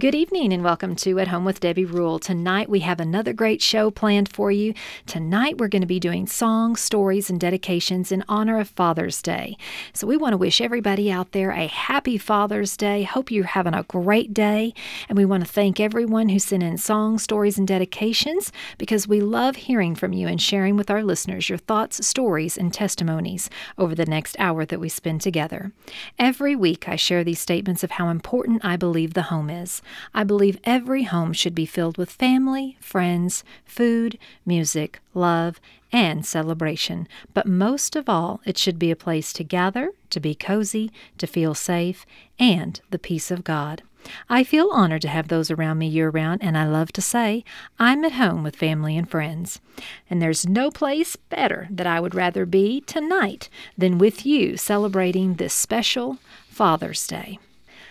Good evening and welcome to At Home with Debbie Rule. Tonight we have another great show planned for you. Tonight we're going to be doing songs, stories, and dedications in honor of Father's Day. So we want to wish everybody out there a happy Father's Day. Hope you're having a great day. And we want to thank everyone who sent in songs, stories, and dedications because we love hearing from you and sharing with our listeners your thoughts, stories, and testimonies over the next hour that we spend together. Every week I share these statements of how important I believe the home is. I believe every home should be filled with family, friends, food, music, love, and celebration. But most of all, it should be a place to gather, to be cozy, to feel safe, and the peace of God. I feel honored to have those around me year round, and I love to say I'm at home with family and friends. And there's no place better that I would rather be tonight than with you celebrating this special Father's Day.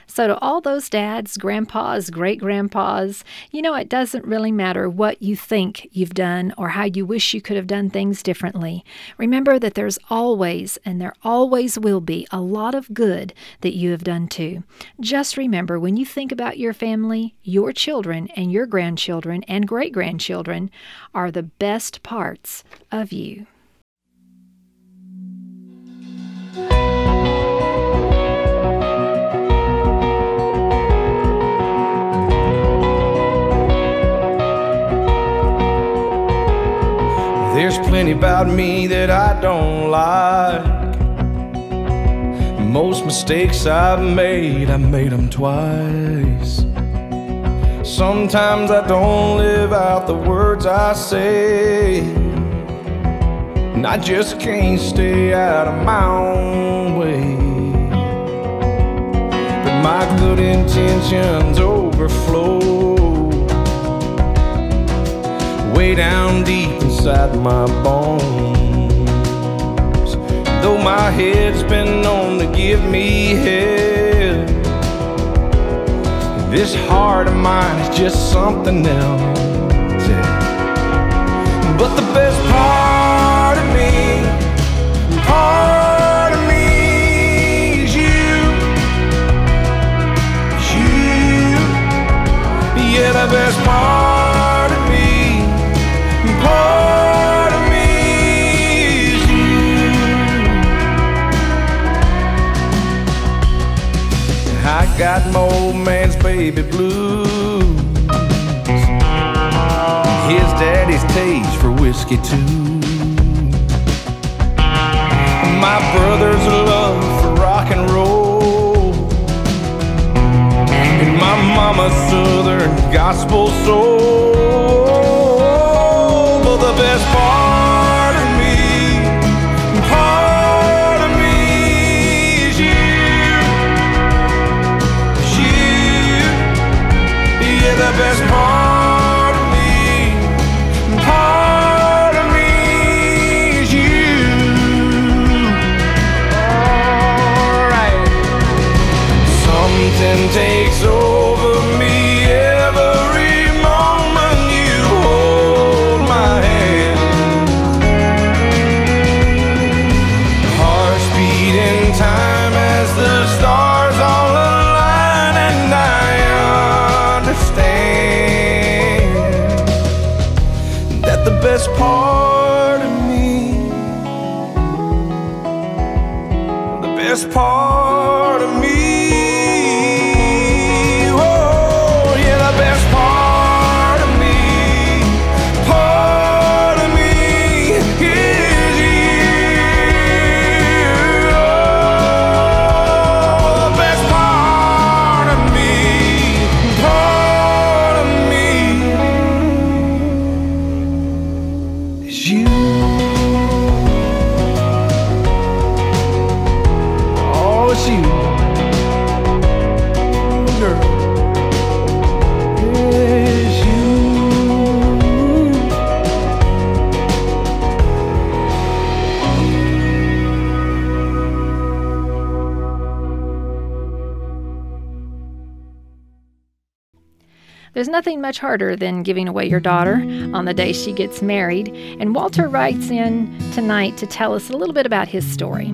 So, to all those dads, grandpas, great grandpas, you know, it doesn't really matter what you think you've done or how you wish you could have done things differently. Remember that there's always, and there always will be, a lot of good that you have done too. Just remember when you think about your family, your children and your grandchildren and great grandchildren are the best parts of you. There's plenty about me that I don't like. Most mistakes I've made, I made them twice. Sometimes I don't live out the words I say. And I just can't stay out of my own way. But my good intentions overflow way down deep inside my bones. Though my head's been known to give me hell, this heart of mine is just something else. But the best part of me, part of me is you, you. Yeah, the best part got my old man's baby blues. His daddy's taste for whiskey too. My brother's love for rock and roll. And my mama's southern gospel soul. Much harder than giving away your daughter on the day she gets married, and Walter writes in tonight to tell us a little bit about his story.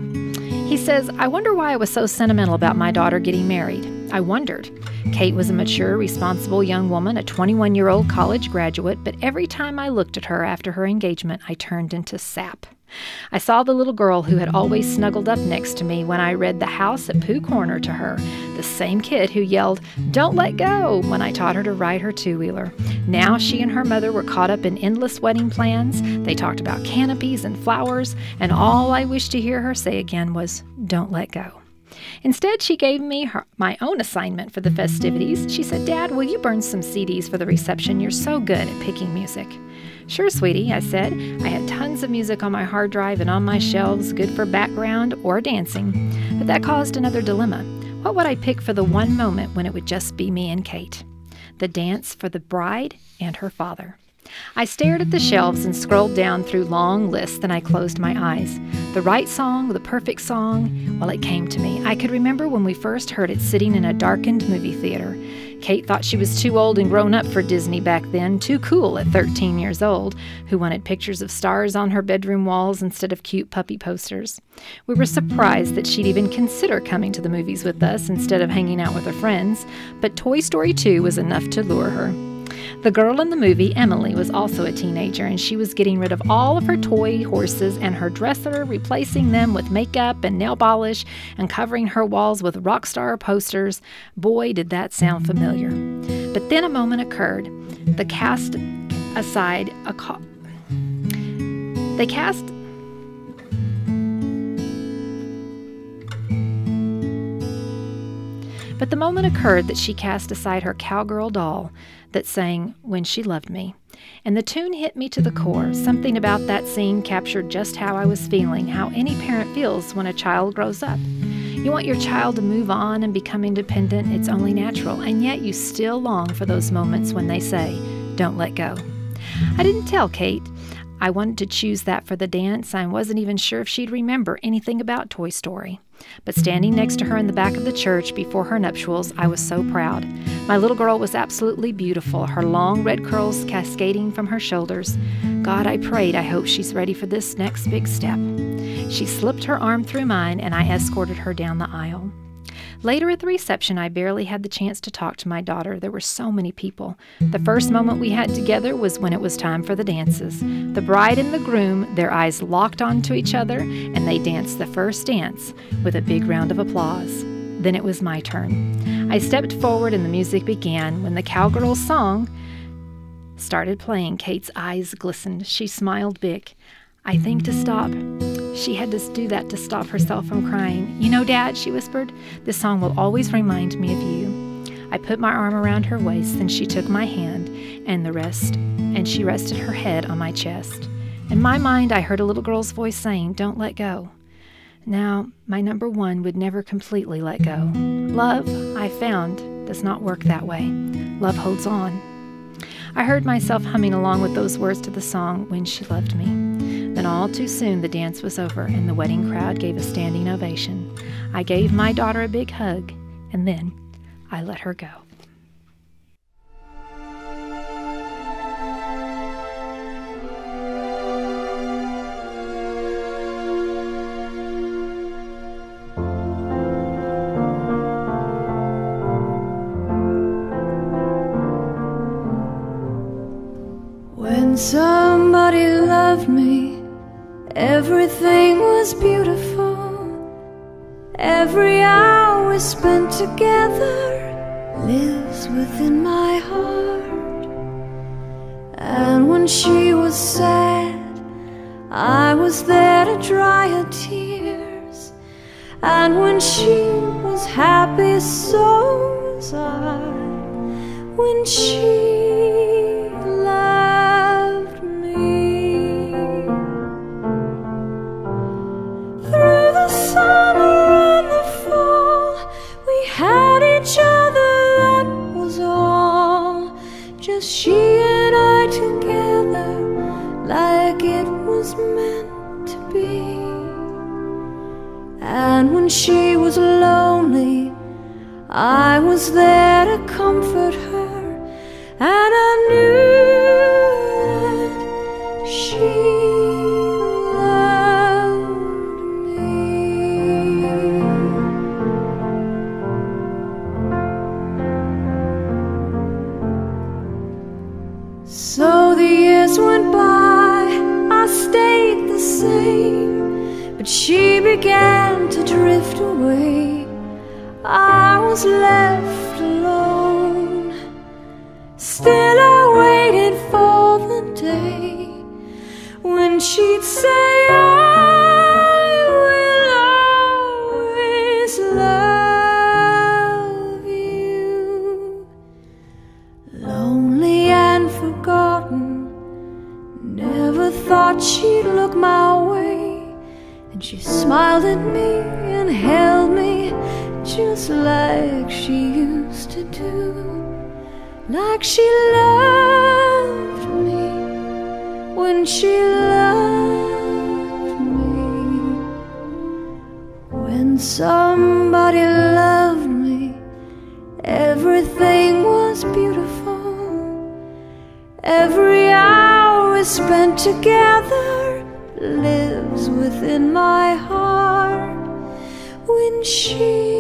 He says, I wonder why I was so sentimental about my daughter getting married. I wondered. Kate was a mature, responsible young woman, a 21 year old college graduate, but every time I looked at her after her engagement, I turned into sap. I saw the little girl who had always snuggled up next to me when I read The House at Pooh Corner to her, the same kid who yelled, Don't let go, when I taught her to ride her two wheeler. Now she and her mother were caught up in endless wedding plans. They talked about canopies and flowers, and all I wished to hear her say again was, Don't let go. Instead, she gave me her, my own assignment for the festivities. She said, Dad, will you burn some CDs for the reception? You're so good at picking music. Sure, sweetie, I said. I had tons of music on my hard drive and on my shelves, good for background or dancing. But that caused another dilemma. What would I pick for the one moment when it would just be me and Kate? The dance for the bride and her father. I stared at the shelves and scrolled down through long lists, then I closed my eyes. The right song, the perfect song, well, it came to me. I could remember when we first heard it sitting in a darkened movie theater. Kate thought she was too old and grown up for Disney back then, too cool at 13 years old, who wanted pictures of stars on her bedroom walls instead of cute puppy posters. We were surprised that she'd even consider coming to the movies with us instead of hanging out with her friends, but Toy Story 2 was enough to lure her. The girl in the movie, Emily, was also a teenager, and she was getting rid of all of her toy horses and her dresser, replacing them with makeup and nail polish, and covering her walls with rock star posters. Boy, did that sound familiar. But then a moment occurred. The cast aside a co- they cast But the moment occurred that she cast aside her cowgirl doll that sang When She Loved Me. And the tune hit me to the core. Something about that scene captured just how I was feeling, how any parent feels when a child grows up. You want your child to move on and become independent, it's only natural, and yet you still long for those moments when they say, Don't let go. I didn't tell Kate. I wanted to choose that for the dance. I wasn't even sure if she'd remember anything about Toy Story. But standing next to her in the back of the church before her nuptials, I was so proud. My little girl was absolutely beautiful, her long red curls cascading from her shoulders. God, I prayed, I hope she's ready for this next big step. She slipped her arm through mine, and I escorted her down the aisle. Later at the reception, I barely had the chance to talk to my daughter. There were so many people. The first moment we had together was when it was time for the dances. The bride and the groom, their eyes locked onto each other, and they danced the first dance with a big round of applause. Then it was my turn. I stepped forward and the music began. When the cowgirl song started playing, Kate's eyes glistened. She smiled big. I think to stop. She had to do that to stop herself from crying. You know, Dad, she whispered, this song will always remind me of you. I put my arm around her waist, then she took my hand, and the rest, and she rested her head on my chest. In my mind, I heard a little girl's voice saying, Don't let go. Now, my number one would never completely let go. Love, I found, does not work that way. Love holds on. I heard myself humming along with those words to the song, When She Loved Me. Then all too soon the dance was over and the wedding crowd gave a standing ovation. I gave my daughter a big hug and then I let her go. Somebody Everything was beautiful. Every hour we spent together lives within my heart. And when she was sad, I was there to dry her tears. And when she was happy, so was I. When she when she was lonely, I was there to comfort her. and I knew that she loved me. So the years went by, I stayed the same, but she began drift away. I was left alone. Still, I waited for the day when she'd say, she smiled at me and held me just like she used to do. Like she loved me when she loved me. When somebody loved me, everything was beautiful. Every hour we spent together lives within my heart. When she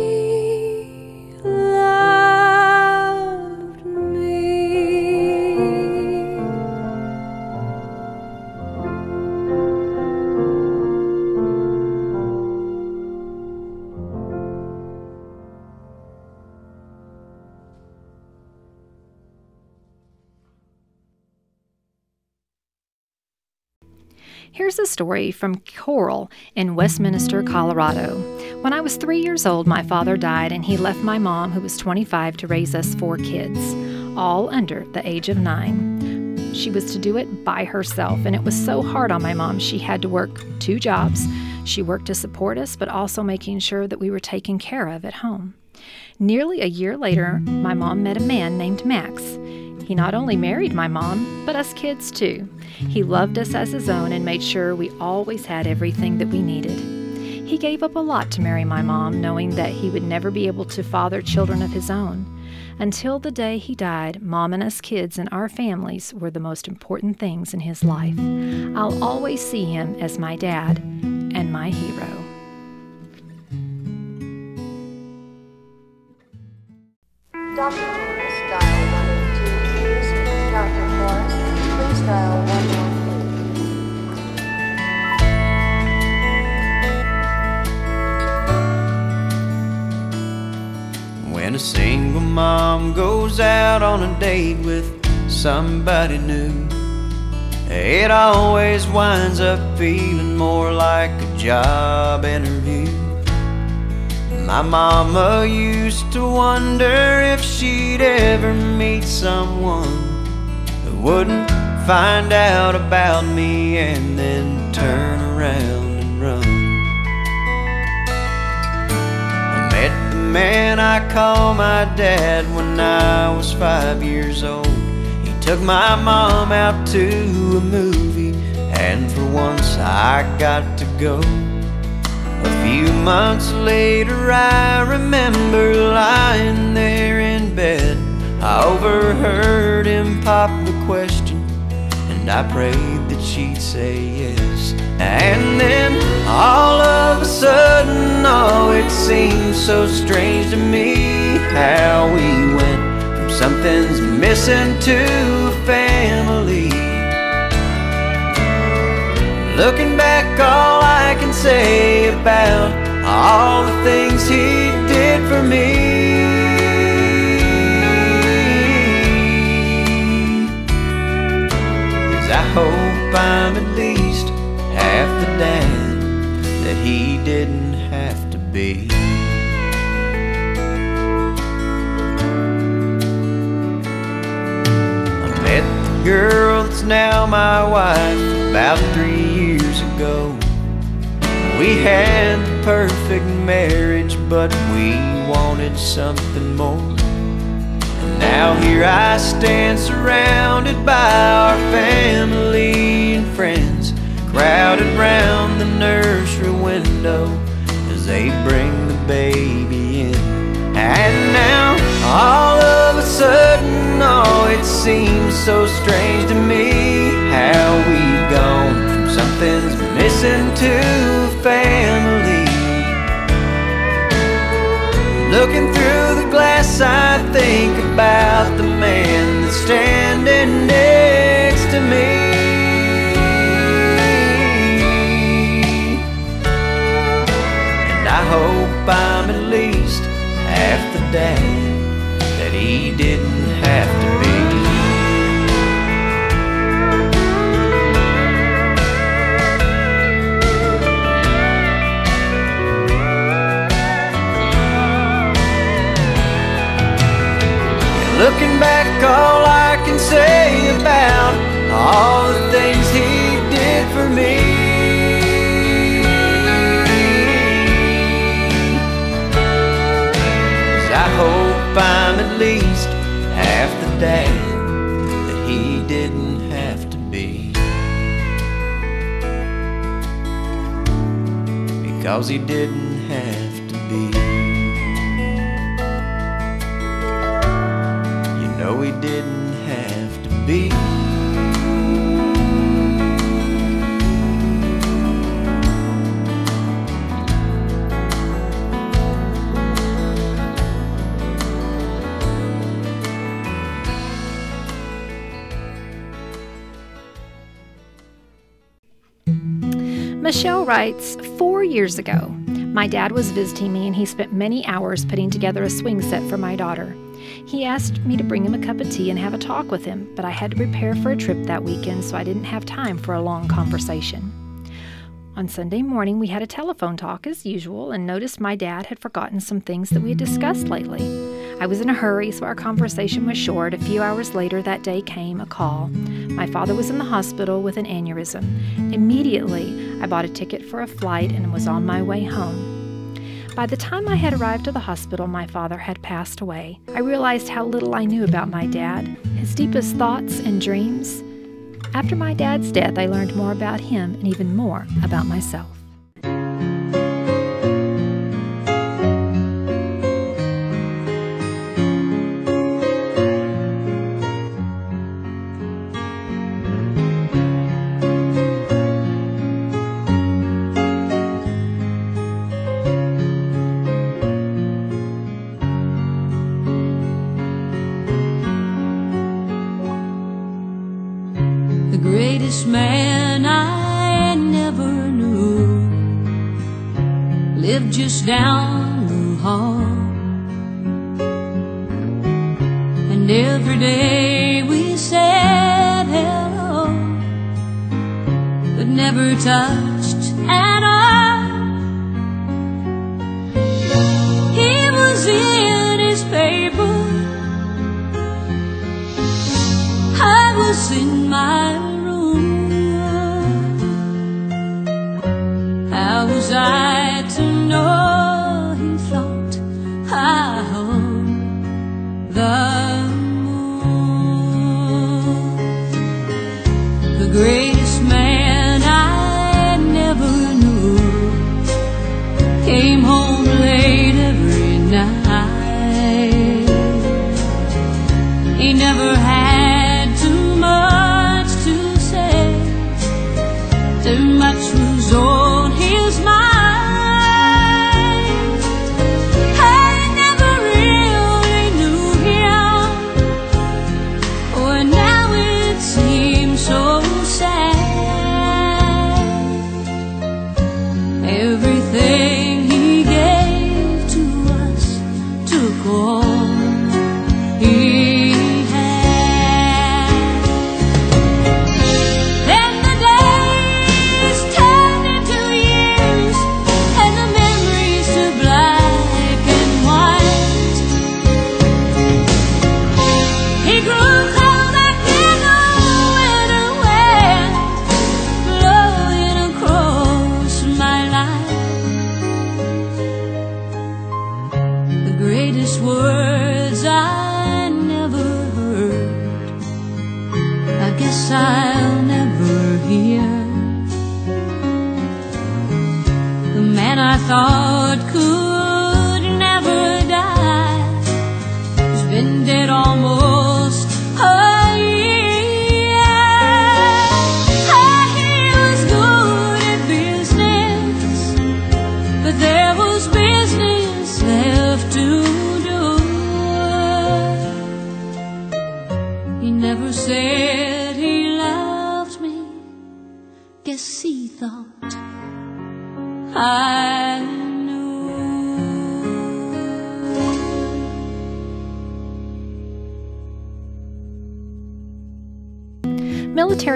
Here's a story from Coral in Westminster, Colorado. When I was three years old, my father died, and he left my mom, who was 25, to raise us four kids, all under the age of nine. She was to do it by herself, and it was so hard on my mom. She had to work two jobs. She worked to support us, but also making sure that we were taken care of at home. Nearly a year later, my mom met a man named Max. He not only married my mom, but us kids too. He loved us as his own and made sure we always had everything that we needed. He gave up a lot to marry my mom, knowing that he would never be able to father children of his own. Until the day he died, mom and us kids and our families were the most important things in his life. I'll always see him as my dad and my hero. Dr. please 118. When a single mom goes out on a date with somebody new, it always winds up feeling more like a job interview. My mama used to wonder if she'd ever meet someone who wouldn't find out about me and then turn around and run. I met the man I call my dad when I was five years old. He took my mom out to a movie, and for once I got to go. A few months later, I remember lying there in bed. I overheard him pop the question, and I prayed that she'd say yes. And then all of a sudden, oh, it seemed so strange to me how we went from something's missing to family. Looking back, all I can say about all the things he did for me hope I'm at least half the dad that he didn't have to be. I met the girl that's now my wife about three years ago. We had the perfect marriage, but we wanted something more. Now here I stand surrounded by our family and friends, crowded round the nursery window as they bring the baby in. And now all of a sudden, oh, it seems so strange to me how we've gone from something's missing to family. Looking through glass, I think about the man that's standing next to me. And I hope I'm at least half the dad that he didn't have to be. Looking back, all I can say about all the things he did for me. is I hope I'm at least half the dad that he didn't have to be. Because he didn't He didn't have to be. Michelle writes Four years ago, my dad was visiting me and he spent many hours putting together a swing set for my daughter. He asked me to bring him a cup of tea and have a talk with him, but I had to prepare for a trip that weekend, so I didn't have time for a long conversation. On Sunday morning, we had a telephone talk as usual and noticed my dad had forgotten some things that we had discussed lately. I was in a hurry, so our conversation was short. A few hours later that day came a call. My father was in the hospital with an aneurysm. Immediately, I bought a ticket for a flight and was on my way home. By the time I had arrived at the hospital, my father had passed away. I realized how little I knew about my dad, his deepest thoughts and dreams. After my dad's death, I learned more about him and even more about myself. Down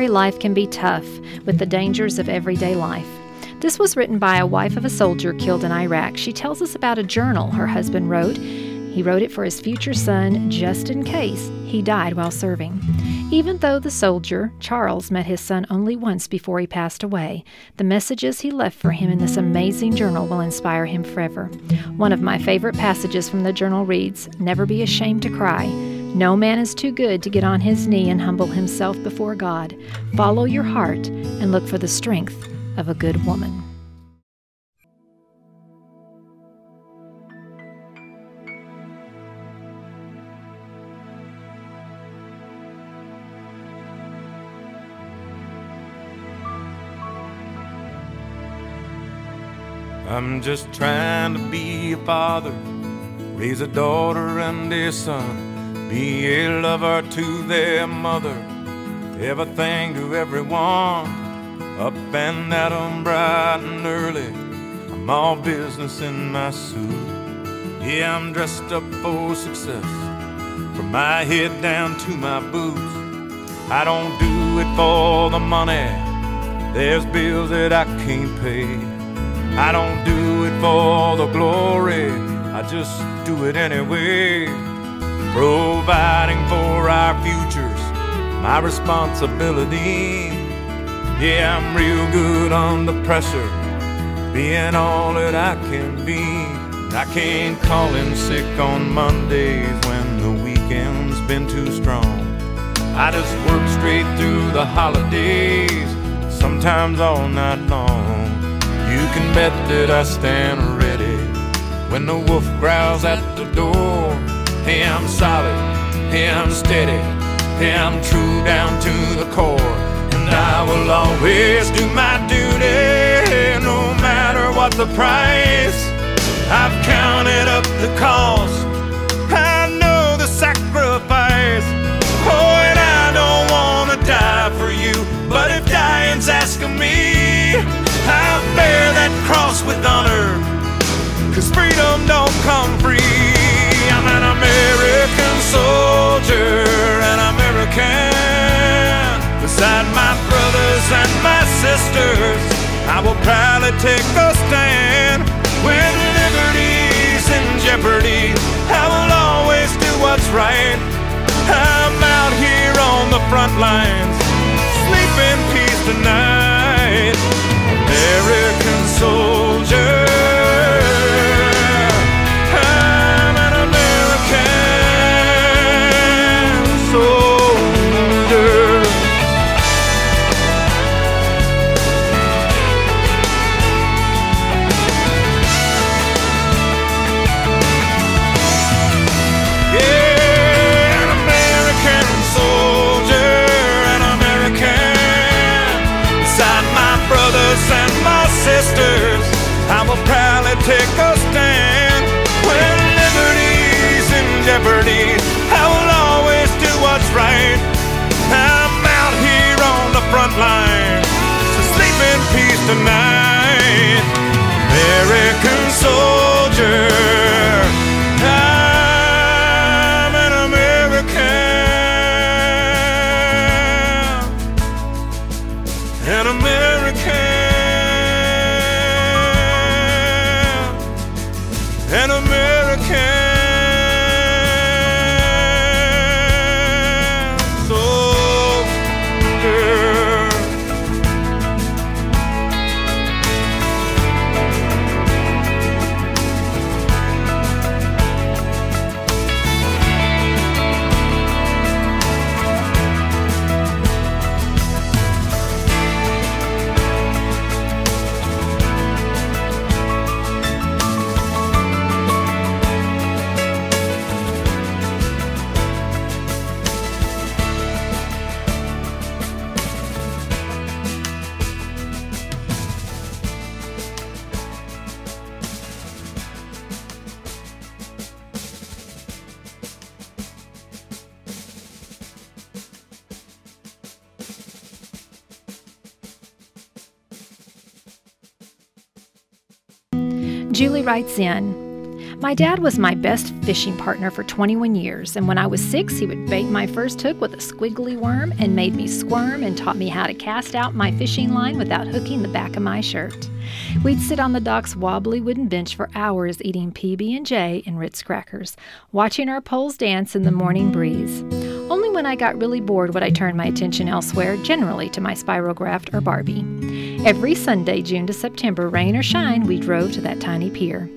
life can be tough with the dangers of everyday life. This was written by a wife of a soldier killed in Iraq. She tells us about a journal her husband wrote. He wrote it for his future son just in case he died while serving. Even though the soldier, Charles, met his son only once before he passed away, the messages he left for him in this amazing journal will inspire him forever. One of my favorite passages from the journal reads Never be ashamed to cry. No man is too good to get on his knee and humble himself before God. Follow your heart and look for the strength of a good woman. I'm just trying to be a father, raise a daughter and a son, be a lover to their mother, everything to everyone. Up and at 'em bright and early, I'm all business in my suit. Yeah, I'm dressed up for success, from my head down to my boots. I don't do it for the money, there's bills that I can't pay. I don't do it for the glory, I just do it anyway. Providing for our futures, my responsibility. Yeah, I'm real good under pressure, being all that I can be. I can't call in sick on Mondays when the weekend's been too strong. I just work straight through the holidays, sometimes all night long. You can bet that I stand ready when the wolf growls at the door. Hey, I'm solid, hey, I'm steady, hey, I'm true down to the core. And I will always do my duty, no matter what the price. I've counted up the cost, I know the sacrifice. Oh, and I don't wanna die for you, but if dying's asking me, I'll bear that cross with honor. Cause freedom don't come free. Beside my brothers and my sisters, I will proudly take a stand. When liberty's in jeopardy, I will always do what's right. I'm out here on the front lines, sleep in peace tonight. American soldier. Take a stand. When liberty's in jeopardy, I will always do what's right. I'm out here on the front line, so sleep in peace tonight. American soldier. In My dad was my best fishing partner for 21 years, and when I was six, he would bait my first hook with a squiggly worm and made me squirm and taught me how to cast out my fishing line without hooking the back of my shirt. We'd sit on the dock's wobbly wooden bench for hours eating PB&J and Ritz crackers, watching our poles dance in the morning breeze. Only when I got really bored would I turn my attention elsewhere, generally to my spirograph or Barbie. Every Sunday, June to September, rain or shine, we drove to that tiny pier.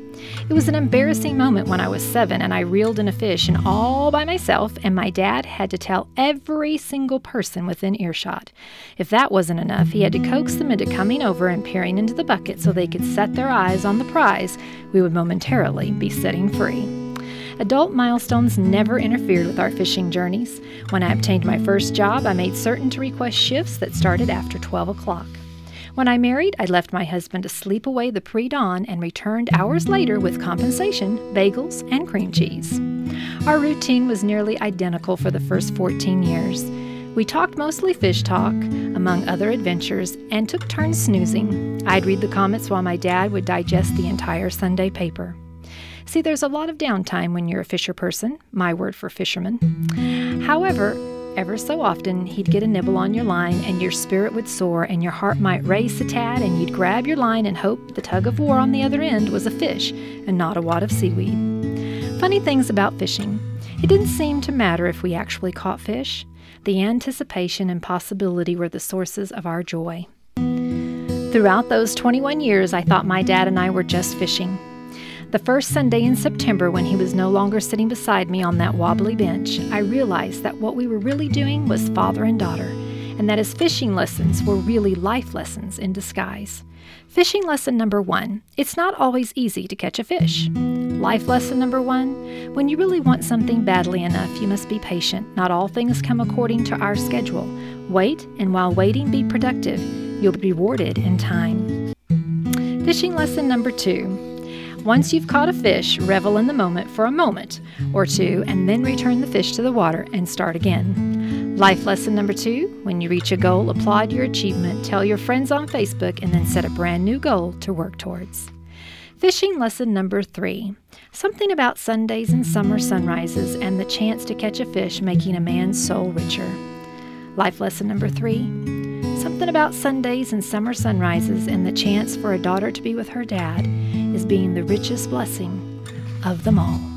It was an embarrassing moment when I was seven and I reeled in a fish and all by myself, and my dad had to tell every single person within earshot. If that wasn't enough, he had to coax them into coming over and peering into the bucket so they could set their eyes on the prize we would momentarily be setting free. Adult milestones never interfered with our fishing journeys. When I obtained my first job, I made certain to request shifts that started after 12 o'clock. When I married, I left my husband to sleep away the pre dawn and returned hours later with compensation, bagels, and cream cheese. Our routine was nearly identical for the first 14 years. We talked mostly fish talk, among other adventures, and took turns snoozing. I'd read the comments while my dad would digest the entire Sunday paper. See, there's a lot of downtime when you're a fisher person, my word for fisherman. However, Ever so often, he'd get a nibble on your line, and your spirit would soar, and your heart might race a tad, and you'd grab your line and hope the tug of war on the other end was a fish and not a wad of seaweed. Funny things about fishing. It didn't seem to matter if we actually caught fish. The anticipation and possibility were the sources of our joy. Throughout those 21 years, I thought my dad and I were just fishing. The first Sunday in September, when he was no longer sitting beside me on that wobbly bench, I realized that what we were really doing was father and daughter, and that his fishing lessons were really life lessons in disguise. Fishing lesson number one it's not always easy to catch a fish. Life lesson number one when you really want something badly enough, you must be patient. Not all things come according to our schedule. Wait, and while waiting, be productive. You'll be rewarded in time. Fishing lesson number two once you've caught a fish, revel in the moment for a moment or two and then return the fish to the water and start again. Life lesson number two when you reach a goal, applaud your achievement, tell your friends on Facebook, and then set a brand new goal to work towards. Fishing lesson number three something about Sundays and summer sunrises and the chance to catch a fish making a man's soul richer. Life lesson number three something about Sundays and summer sunrises and the chance for a daughter to be with her dad is being the richest blessing of them all.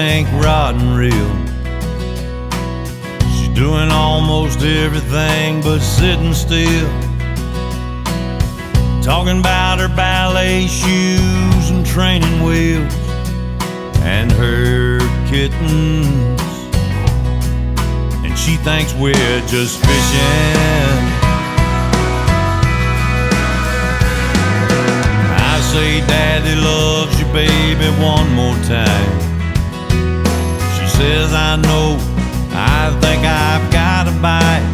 Rod and reel. She's doing almost everything but sitting still. Talking about her ballet shoes and training wheels and her kittens. And she thinks we're just fishing. I say, Daddy loves you, baby, one more time. Think I've got a bite.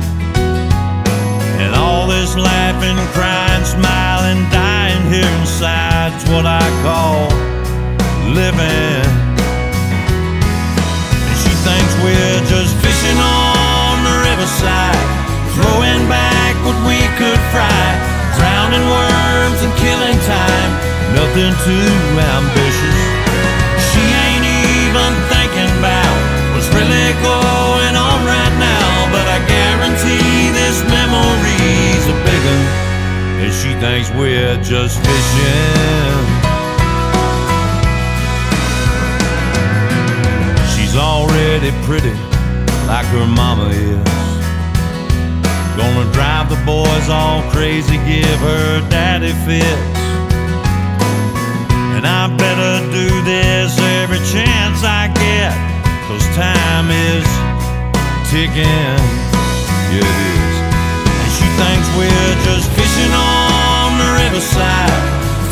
And all this laughing, crying, smiling, dying here inside's what I call living. And she thinks we're just fishing on the riverside, throwing back what we could fry, drowning worms and killing time. Nothing too ambitious. And she thinks we're just fishing. She's already pretty like her mama is. Gonna drive the boys all crazy, give her daddy fits. And I better do this every chance I get, cause time is ticking. Yeah, thinks we're just fishing on the riverside,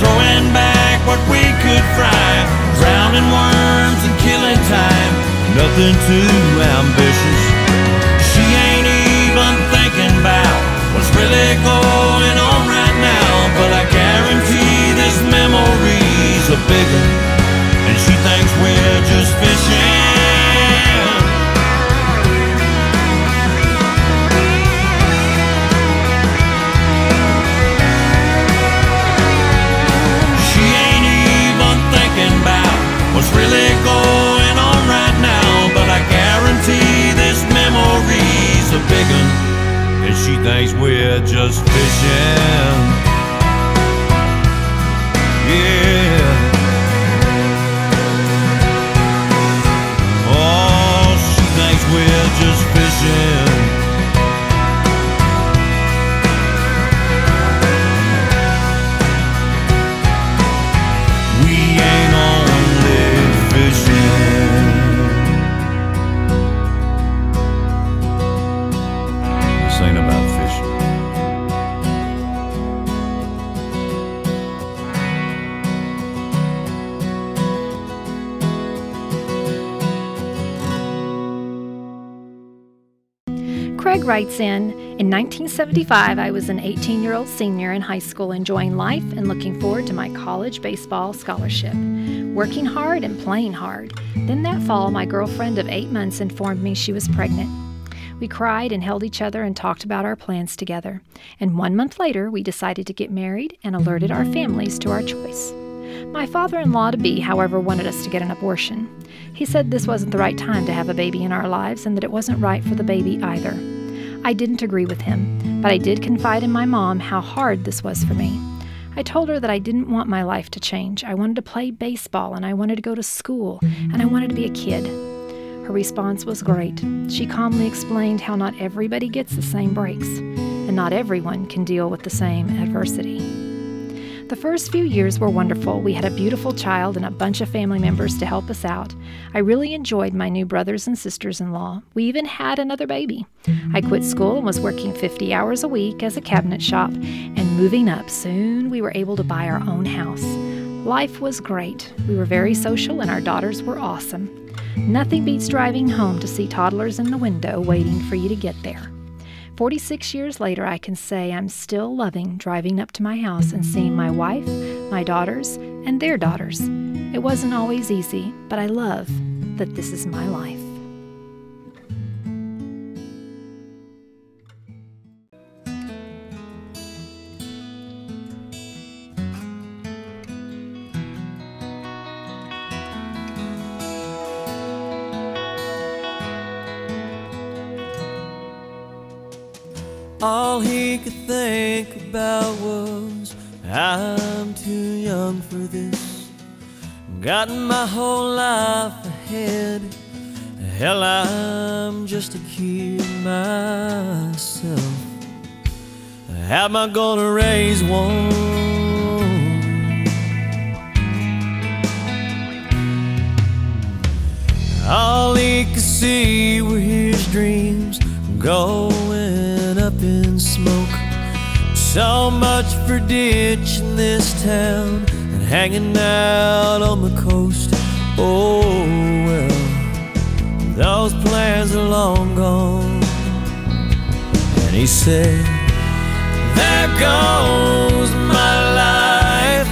throwing back what we could fry, drowning worms and killing time. nothing too ambitious. She ain't even thinking about what's really going on right now. But I guarantee this memory's a big one, and she thinks we're just fishing. She thinks we're just fishing. Writes in In 1975, I was an 18 year old senior in high school enjoying life and looking forward to my college baseball scholarship. Working hard and playing hard. Then that fall, my girlfriend of eight months informed me she was pregnant. We cried and held each other and talked about our plans together. And one month later, we decided to get married and alerted our families to our choice. My father in law to be, however, wanted us to get an abortion. He said this wasn't the right time to have a baby in our lives and that it wasn't right for the baby either. I didn't agree with him, but I did confide in my mom how hard this was for me. I told her that I didn't want my life to change. I wanted to play baseball and I wanted to go to school and I wanted to be a kid. Her response was great. She calmly explained how not everybody gets the same breaks and not everyone can deal with the same adversity. The first few years were wonderful. We had a beautiful child and a bunch of family members to help us out. I really enjoyed my new brothers and sisters in law. We even had another baby. I quit school and was working 50 hours a week as a cabinet shop, and moving up, soon we were able to buy our own house. Life was great. We were very social, and our daughters were awesome. Nothing beats driving home to see toddlers in the window waiting for you to get there. 46 years later, I can say I'm still loving driving up to my house and seeing my wife, my daughters, and their daughters. It wasn't always easy, but I love that this is my life. Hell, I'm just a kid myself. How am I gonna raise one? All he could see were his dreams going up in smoke. So much for ditching this town and hanging out on the coast. Oh well, those plans are long gone. And he said, There goes my life.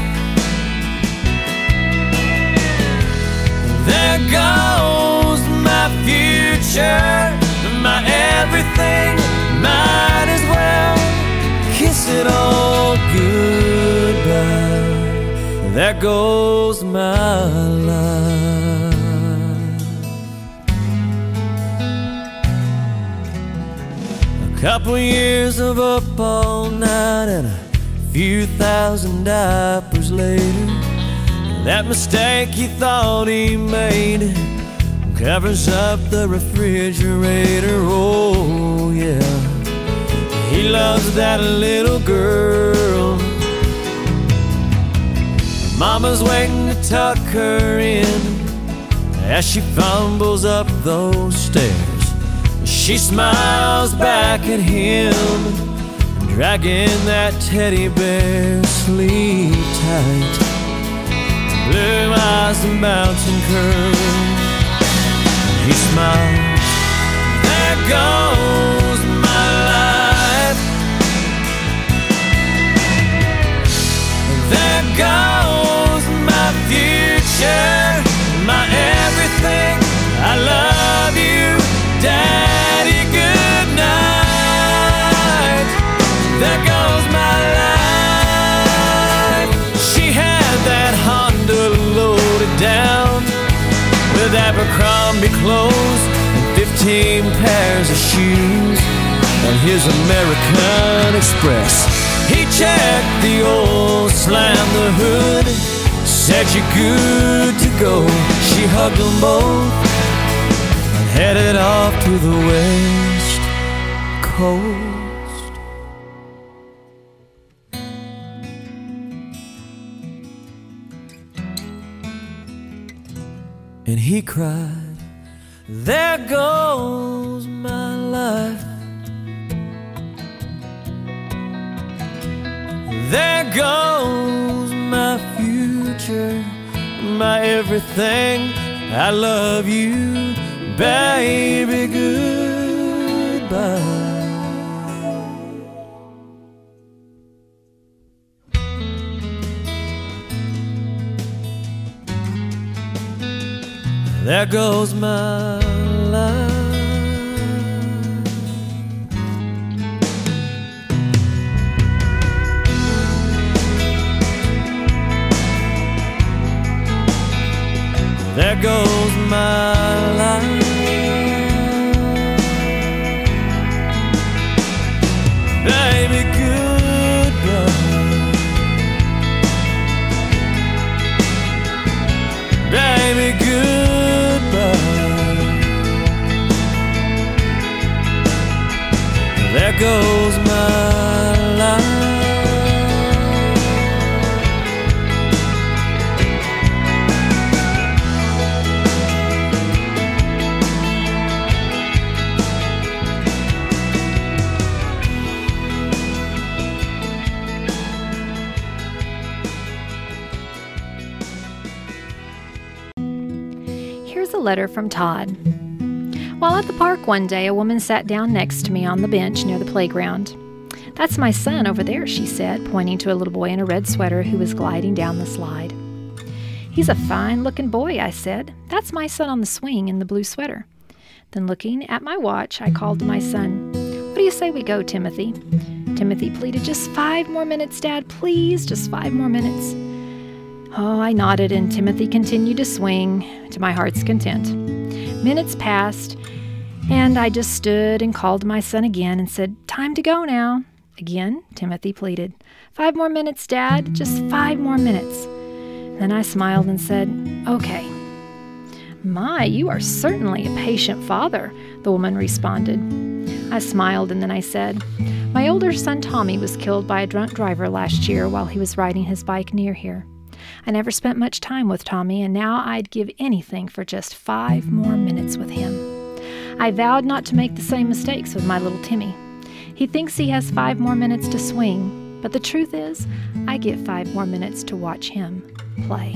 There goes my future, my everything. Might as well kiss it all goodbye. There goes my life. Couple years of up all night and a few thousand diapers later. That mistake he thought he made covers up the refrigerator. Oh, yeah. He loves that little girl. Mama's waiting to tuck her in as she fumbles up those stairs. She smiles back at him, dragging that teddy bear sleep tight blue eyes and mountain curls. He smiles. There goes my life. There goes my future, my everything. I love you, Daddy. Abercrombie clothes and 15 pairs of shoes on his American Express. He checked the oil, slammed the hood, said you're good to go. She hugged them both and headed off to the west coast. And he cried, There goes my life. There goes my future, my everything. I love you, baby. Goodbye. There goes my. There goes my life. Goes my. Here's a letter from Todd. While at the park one day, a woman sat down next to me on the bench near the playground. That's my son over there, she said, pointing to a little boy in a red sweater who was gliding down the slide. He's a fine looking boy, I said. That's my son on the swing in the blue sweater. Then, looking at my watch, I called to my son, What do you say we go, Timothy? Timothy pleaded, Just five more minutes, Dad, please, just five more minutes. Oh, I nodded, and Timothy continued to swing to my heart's content. Minutes passed, and I just stood and called my son again and said, Time to go now. Again, Timothy pleaded, Five more minutes, Dad, just five more minutes. Then I smiled and said, Okay. My, you are certainly a patient father, the woman responded. I smiled and then I said, My older son Tommy was killed by a drunk driver last year while he was riding his bike near here. I never spent much time with Tommy, and now I'd give anything for just five more minutes with him. I vowed not to make the same mistakes with my little Timmy. He thinks he has five more minutes to swing, but the truth is, I get five more minutes to watch him play.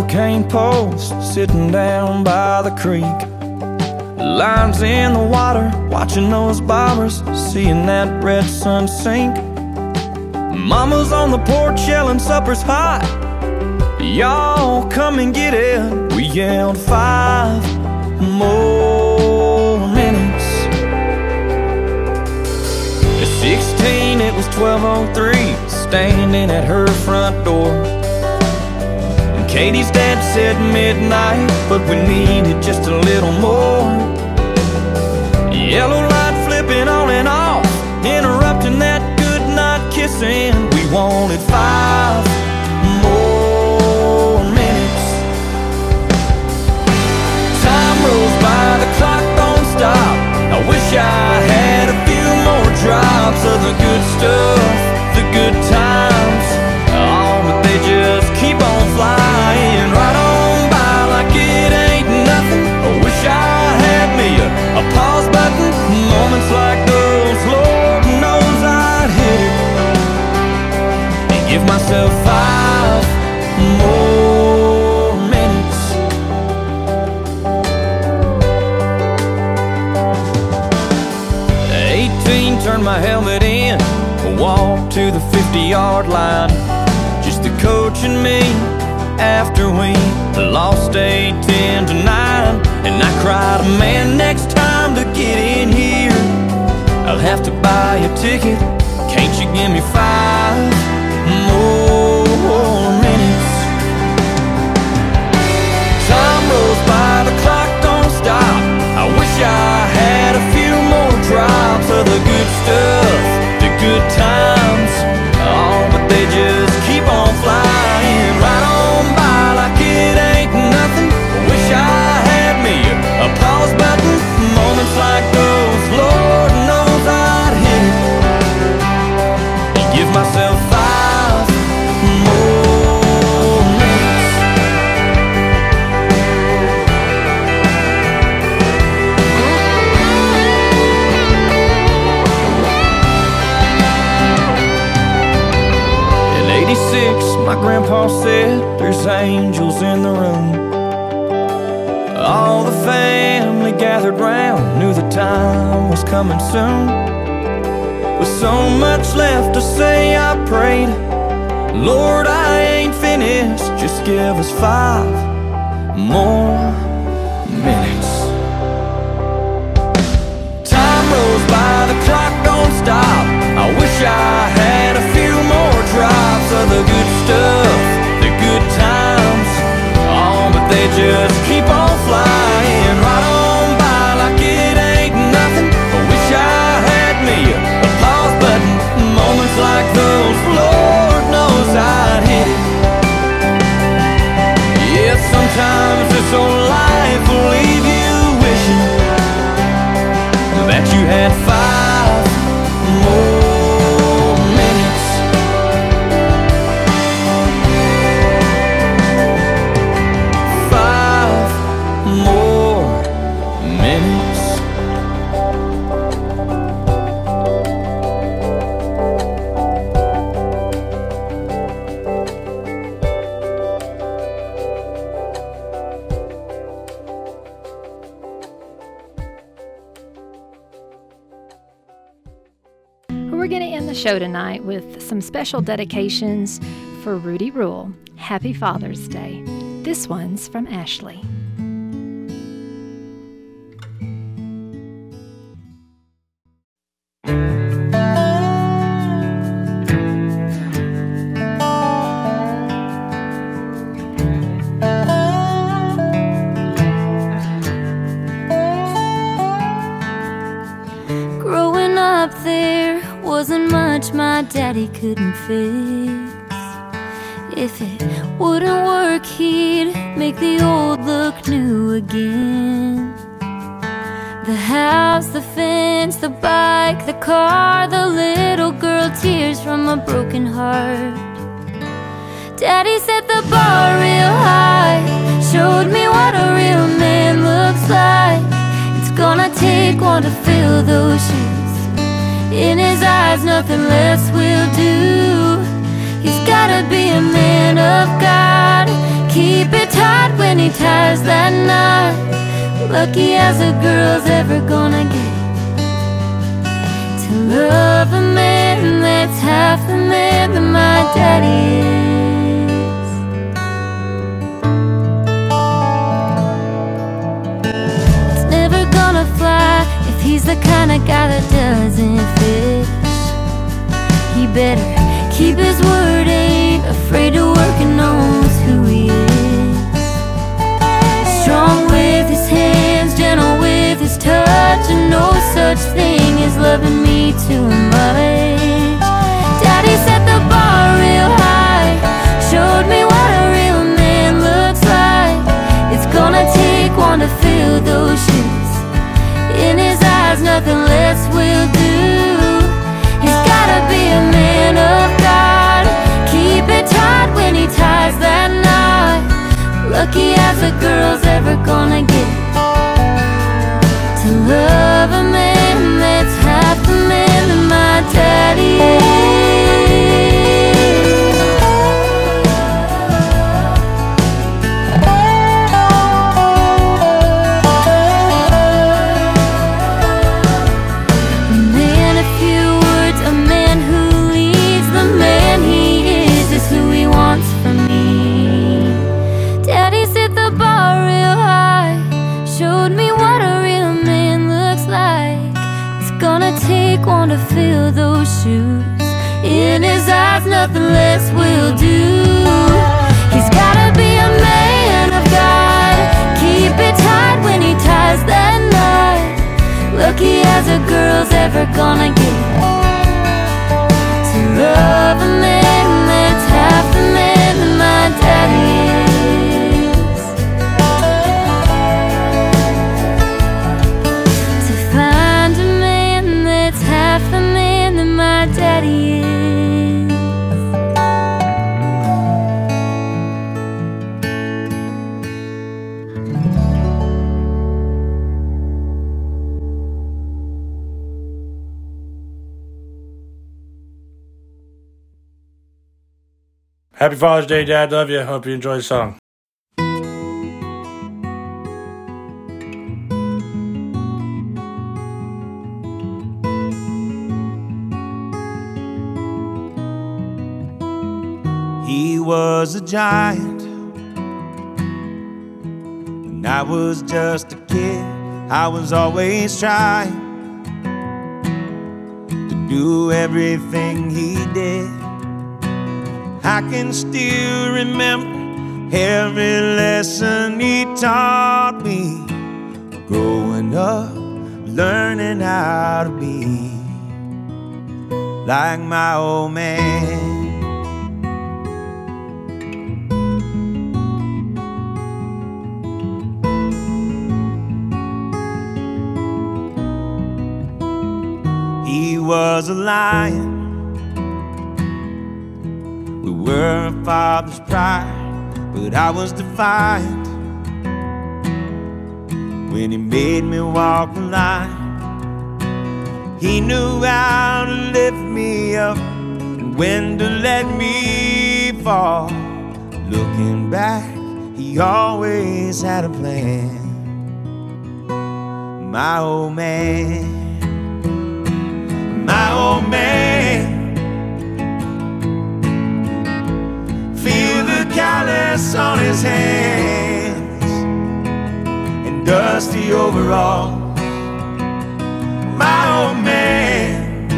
Cane posts sitting down by the creek. Lines in the water, watching those bobbers, seeing that red sun sink. Mama's on the porch yelling, supper's hot. Y'all come and get it. We yelled five more minutes. At 16, it was 1203, standing at her front door. Katie's dad said midnight, but we needed just a little more. Yellow light flipping on and off, interrupting that good night kissing. We wanted five more minutes. Time rolls by, the clock don't stop. I wish I had a few more drops of the good stuff, the good times. Oh, but they just and five more minutes. 18, turned my helmet in, walked to the 50 yard line. Just the coach and me after we lost 8 10 to 9. And I cried, man, next time to get in here, I'll have to buy a ticket. Can't you give me five the good stuff, the good times. Gathered round, knew the time was coming soon. With so much left to say, I prayed, Lord, I ain't finished, just give us five more minutes. Time rolls by, the clock don't stop. I wish I had a few more drops of the good stuff, the good times. Oh, but they just keep on like those, show tonight with some special dedications for Rudy Rule. Happy Father's Day. This one's from Ashley. Couldn't fix. If it wouldn't work, he'd make the old look new again. The house, the fence, the bike, the car, the little girl, tears from a broken heart. Daddy set the bar real high, showed me what a real man looks like. It's gonna take one to fill those shoes. In eyes, nothing less will do. He's gotta be a man of God. Keep it tight when he ties that knot. Lucky as a girl's ever gonna get. To love a man that's half the man that my daddy is. It's never gonna fly if he's the kind of guy that doesn't fish. Better keep his word, ain't afraid to work and knows who he is. Strong with his hands, gentle with his touch, and no such thing as loving me too much. Daddy set the bar real high, showed me what a real man looks like. It's gonna take one to fill those shoes. In his eyes, nothing less will do. The girl's girl's ever gonna get Father's Day, Dad. Love you. Hope you enjoy the song. He was a giant. When I was just a kid, I was always trying to do everything he did. I can still remember every lesson he taught me. Growing up, learning how to be like my old man. He was a lion. We were a father's pride, but I was defiant when he made me walk the line. He knew how to lift me up and when to let me fall. Looking back, he always had a plan. My old man, my old man. Callus on his hands and dusty overalls. My old man.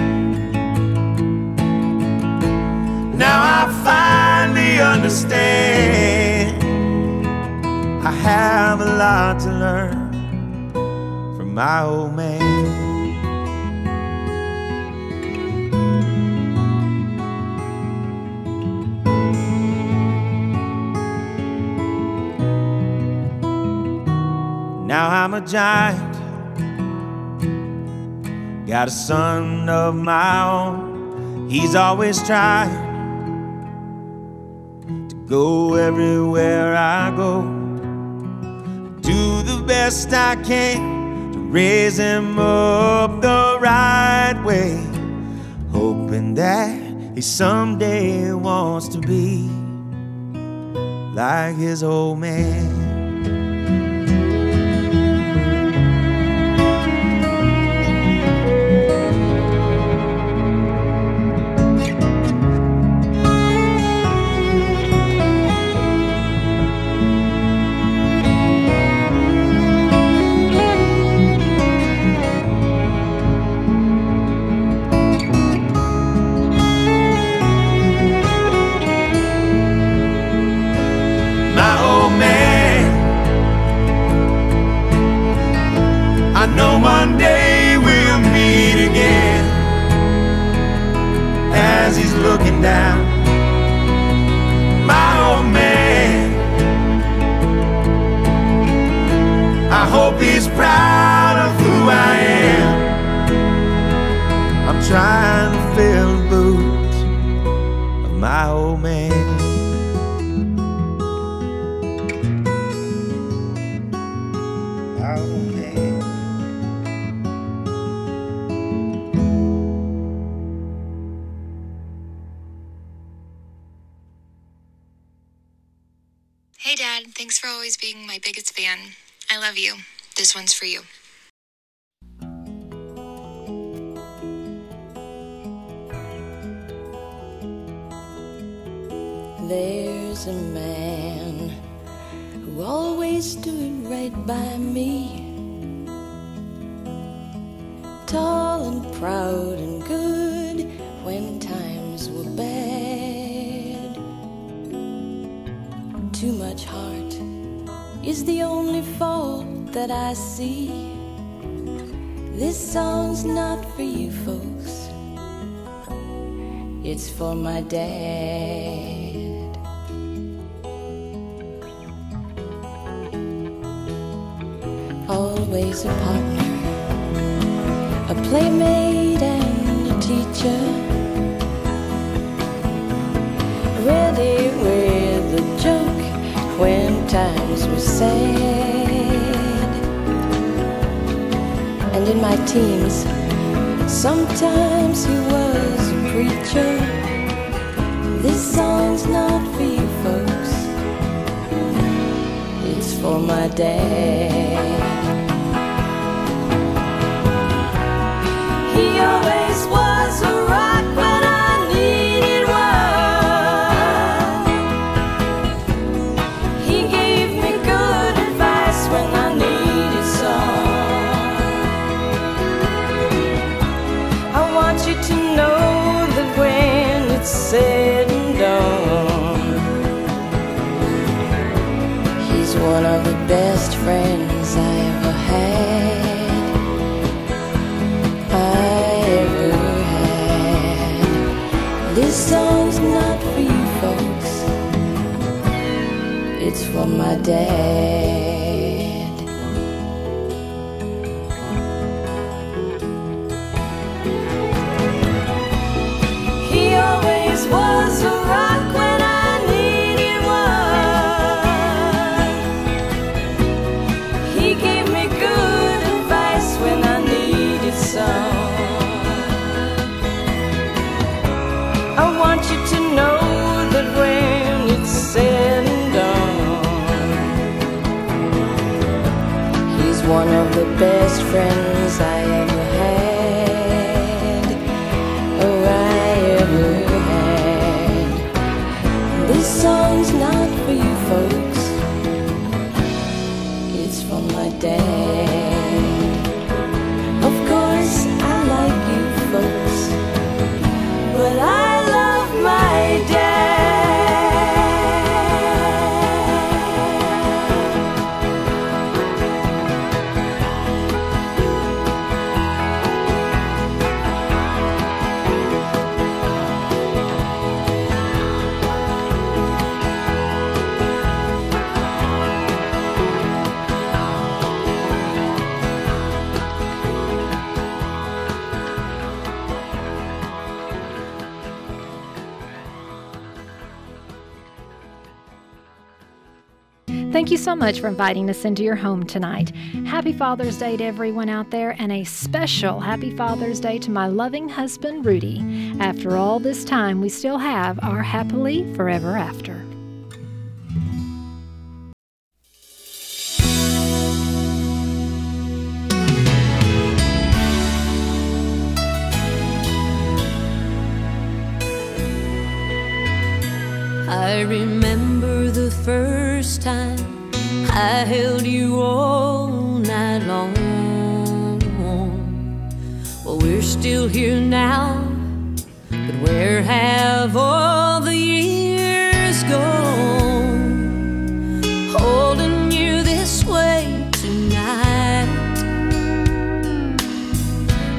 Now I finally understand. I have a lot to learn from my old man. Now I'm a giant. Got a son of my own. He's always trying to go everywhere I go. Do the best I can to raise him up the right way. Hoping that he someday wants to be like his old man. Down. My old man. I hope he's proud of who I am. I'm trying I love you. This one's for you. There's a man who always stood right by me. Tall and proud and is the only fault that I see. This song's not for you folks, it's for my dad. Always a partner, a playmate, and a teacher. Times were sad. And in my teens, sometimes he was a preacher. This song's not for you folks, it's for my dad. He always was a it's best friends I ever Thank you so much for inviting us into your home tonight. Happy Father's Day to everyone out there, and a special Happy Father's Day to my loving husband, Rudy. After all this time, we still have our happily forever after. I remember the first time I held you all night long. Well, we're still here now, but where have all the years gone? Holding you this way tonight.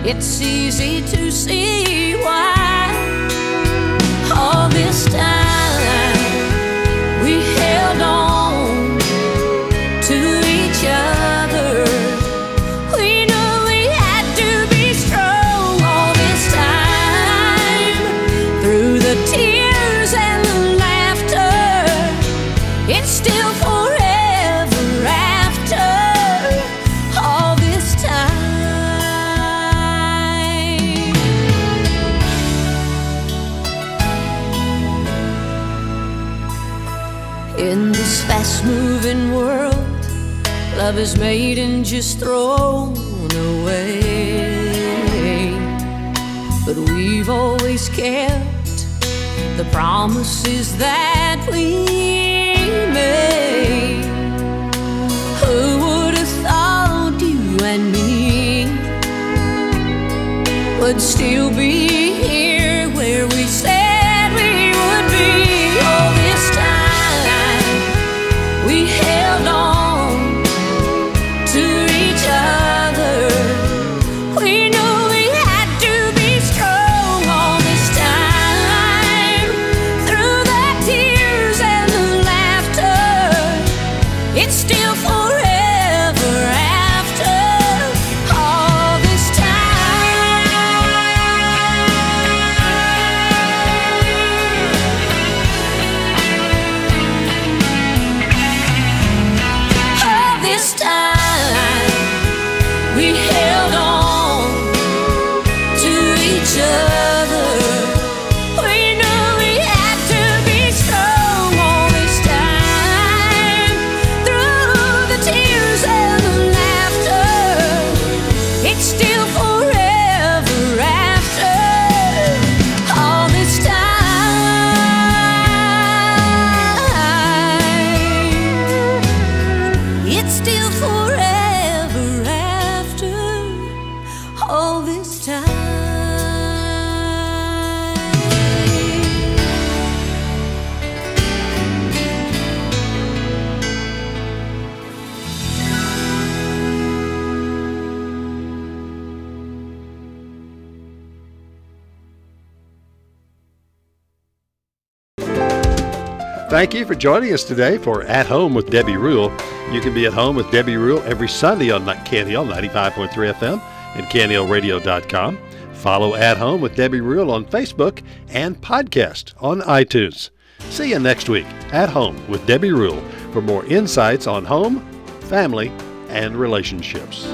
It's easy to see made and just thrown away. But we've always kept the promises that we made. Who would have thought you and me would still be you for joining us today for At Home with Debbie Rule. You can be at home with Debbie Rule every Sunday on KNEL 95.3 FM and KNELradio.com. Follow At Home with Debbie Rule on Facebook and podcast on iTunes. See you next week at Home with Debbie Rule for more insights on home, family, and relationships.